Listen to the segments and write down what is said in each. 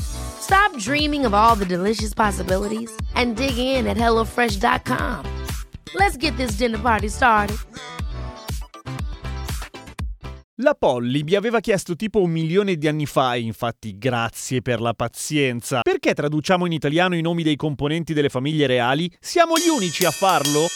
Stop dreaming of all the delicious possibilities and dig in at HelloFresh.com. Let's get this dinner party started. La Polly mi aveva chiesto tipo un milione di anni fa, infatti grazie per la pazienza. Perché traduciamo in italiano i nomi dei componenti delle famiglie reali? Siamo gli unici a farlo?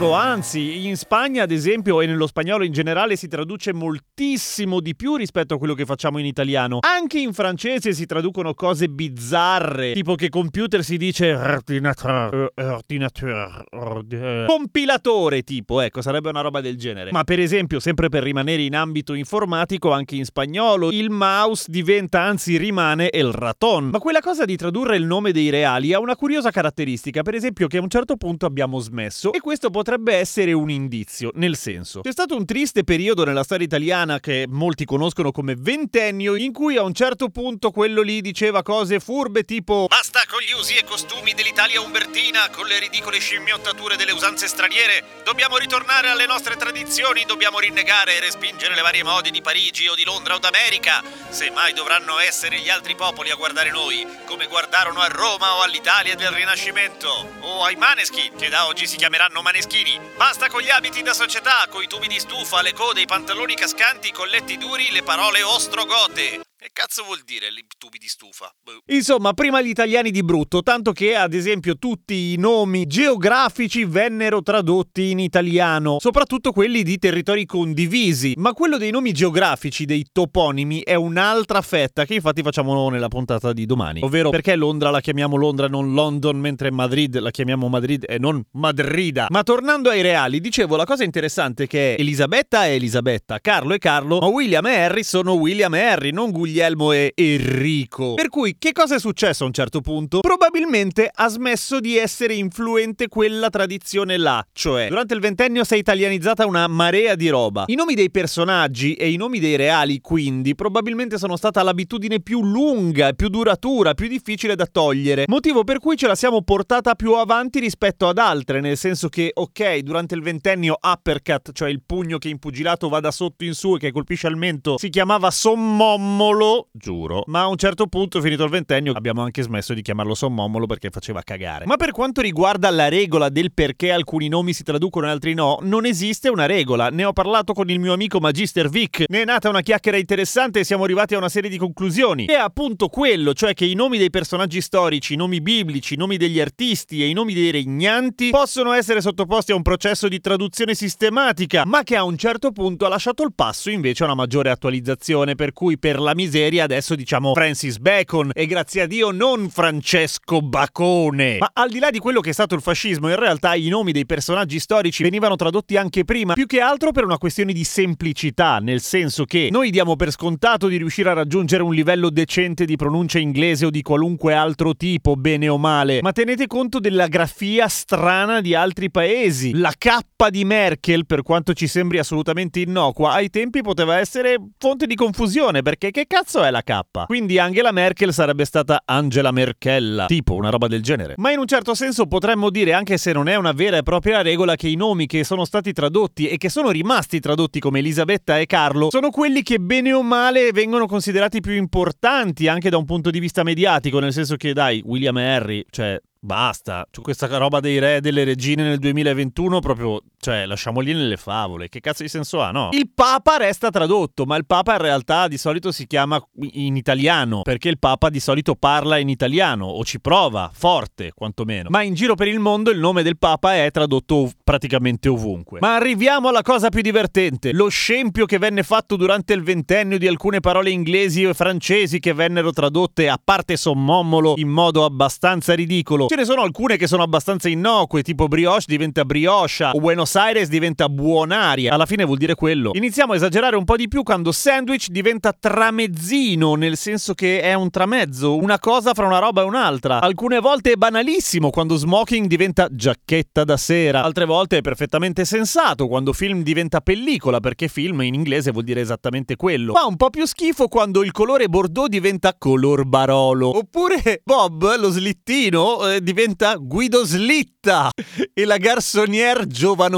Altro, anzi, in Spagna ad esempio e nello spagnolo in generale si traduce moltissimo di più rispetto a quello che facciamo in italiano. Anche in francese si traducono cose bizzarre, tipo che computer si dice ordinateur, ordinateur, ordinateur. compilatore tipo, ecco, sarebbe una roba del genere. Ma per esempio, sempre per rimanere in ambito informatico, anche in spagnolo, il mouse diventa, anzi rimane il raton. Ma quella cosa di tradurre il nome dei reali ha una curiosa caratteristica, per esempio che a un certo punto abbiamo smesso e questo potrebbe essere un indizio, nel senso, c'è stato un triste periodo nella storia italiana che molti conoscono come ventennio, in cui a un certo punto quello lì diceva cose furbe tipo Basta con gli usi e costumi dell'Italia umbertina, con le ridicole scimmiottature delle usanze straniere, dobbiamo ritornare alle nostre tradizioni, dobbiamo rinnegare e respingere le varie mode di Parigi o di Londra o d'America, se mai dovranno essere gli altri popoli a guardare noi, come guardarono a Roma o all'Italia del Rinascimento, o ai Maneskin, che da oggi si chiameranno Maneskin Maneschini. Basta con gli abiti da società, coi tubi di stufa, le code, i pantaloni cascanti, i colletti duri, le parole ostrogote. Che cazzo vuol dire tubi di stufa? Boh. Insomma, prima gli italiani di brutto, tanto che ad esempio tutti i nomi geografici vennero tradotti in italiano, soprattutto quelli di territori condivisi, ma quello dei nomi geografici, dei toponimi, è un'altra fetta che infatti facciamo nella puntata di domani. Ovvero perché Londra la chiamiamo Londra, non London, mentre Madrid la chiamiamo Madrid e non Madrida. Ma tornando ai reali, dicevo, la cosa interessante che Elisabetta è Elisabetta, Carlo è Carlo, ma William e Harry sono William e Harry, non Guglielmo Guglielmo e Enrico. Per cui che cosa è successo a un certo punto? Probabilmente ha smesso di essere influente quella tradizione là, cioè durante il ventennio si è italianizzata una marea di roba. I nomi dei personaggi e i nomi dei reali, quindi, probabilmente sono stata l'abitudine più lunga, più duratura, più difficile da togliere, motivo per cui ce la siamo portata più avanti rispetto ad altre, nel senso che, ok, durante il ventennio uppercut, cioè il pugno che in pugilato va da sotto in su e che colpisce al mento, si chiamava sommommolo Sommommolo, giuro, ma a un certo punto, finito il ventennio, abbiamo anche smesso di chiamarlo Sommommolo perché faceva cagare. Ma per quanto riguarda la regola del perché alcuni nomi si traducono e altri no, non esiste una regola. Ne ho parlato con il mio amico Magister Vic, ne è nata una chiacchiera interessante e siamo arrivati a una serie di conclusioni. È appunto quello, cioè che i nomi dei personaggi storici, i nomi biblici, i nomi degli artisti e i nomi dei regnanti possono essere sottoposti a un processo di traduzione sistematica, ma che a un certo punto ha lasciato il passo invece a una maggiore attualizzazione, per cui per la miseria miseria adesso diciamo Francis Bacon e grazie a Dio non Francesco Bacone. Ma al di là di quello che è stato il fascismo, in realtà i nomi dei personaggi storici venivano tradotti anche prima, più che altro per una questione di semplicità, nel senso che noi diamo per scontato di riuscire a raggiungere un livello decente di pronuncia inglese o di qualunque altro tipo, bene o male, ma tenete conto della grafia strana di altri paesi. La K di Merkel, per quanto ci sembri assolutamente innocua, ai tempi poteva essere fonte di confusione, perché che cazzo è la K? Quindi Angela Merkel sarebbe stata Angela Merkella, tipo una roba del genere. Ma in un certo senso potremmo dire, anche se non è una vera e propria regola, che i nomi che sono stati tradotti e che sono rimasti tradotti come Elisabetta e Carlo sono quelli che bene o male vengono considerati più importanti anche da un punto di vista mediatico, nel senso che dai, William Harry, cioè Basta, questa roba dei re e delle regine nel 2021 proprio, cioè, lasciamoli nelle favole. Che cazzo di senso ha, no? Il Papa resta tradotto, ma il Papa in realtà di solito si chiama in italiano, perché il Papa di solito parla in italiano o ci prova, forte quantomeno. Ma in giro per il mondo il nome del Papa è tradotto praticamente ovunque. Ma arriviamo alla cosa più divertente, lo scempio che venne fatto durante il ventennio di alcune parole inglesi e francesi che vennero tradotte a parte sommommolo in modo abbastanza ridicolo Ce ne sono alcune che sono abbastanza innocue, tipo brioche diventa brioscia o Buenos Aires diventa buonaria. Alla fine vuol dire quello. Iniziamo a esagerare un po' di più quando sandwich diventa tramezzino, nel senso che è un tramezzo, una cosa fra una roba e un'altra. Alcune volte è banalissimo quando smoking diventa giacchetta da sera. Altre volte è perfettamente sensato quando film diventa pellicola, perché film in inglese vuol dire esattamente quello. Fa un po' più schifo quando il colore bordeaux diventa color barolo. Oppure Bob, lo slittino, eh, diventa Guido Slitta e la garçonnière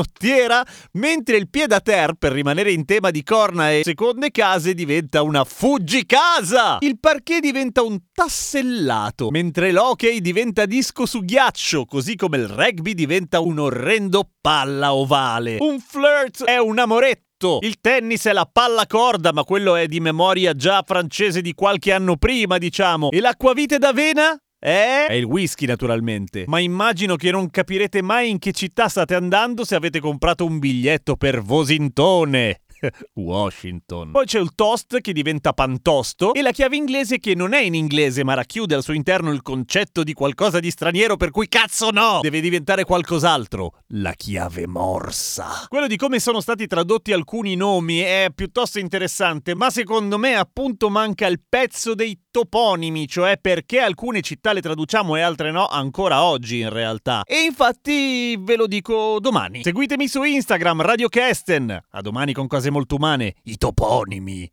giovanottiera, mentre il pied a terre, per rimanere in tema di corna e seconde case, diventa una fuggicasa. Il parquet diventa un tassellato, mentre l'hockey diventa disco su ghiaccio, così come il rugby diventa un orrendo palla ovale. Un flirt è un amoretto il tennis è la palla corda, ma quello è di memoria già francese di qualche anno prima, diciamo. E l'acquavite d'avena? Eh? È il whisky naturalmente, ma immagino che non capirete mai in che città state andando se avete comprato un biglietto per Vosintone. Washington. Poi c'è il toast che diventa pantosto e la chiave inglese che non è in inglese ma racchiude al suo interno il concetto di qualcosa di straniero per cui cazzo no! Deve diventare qualcos'altro. La chiave morsa. Quello di come sono stati tradotti alcuni nomi è piuttosto interessante, ma secondo me appunto manca il pezzo dei toponimi, cioè perché alcune città le traduciamo e altre no ancora oggi in realtà. E infatti ve lo dico domani. Seguitemi su Instagram Radio Kesten. A domani con cose molto umane, i toponimi.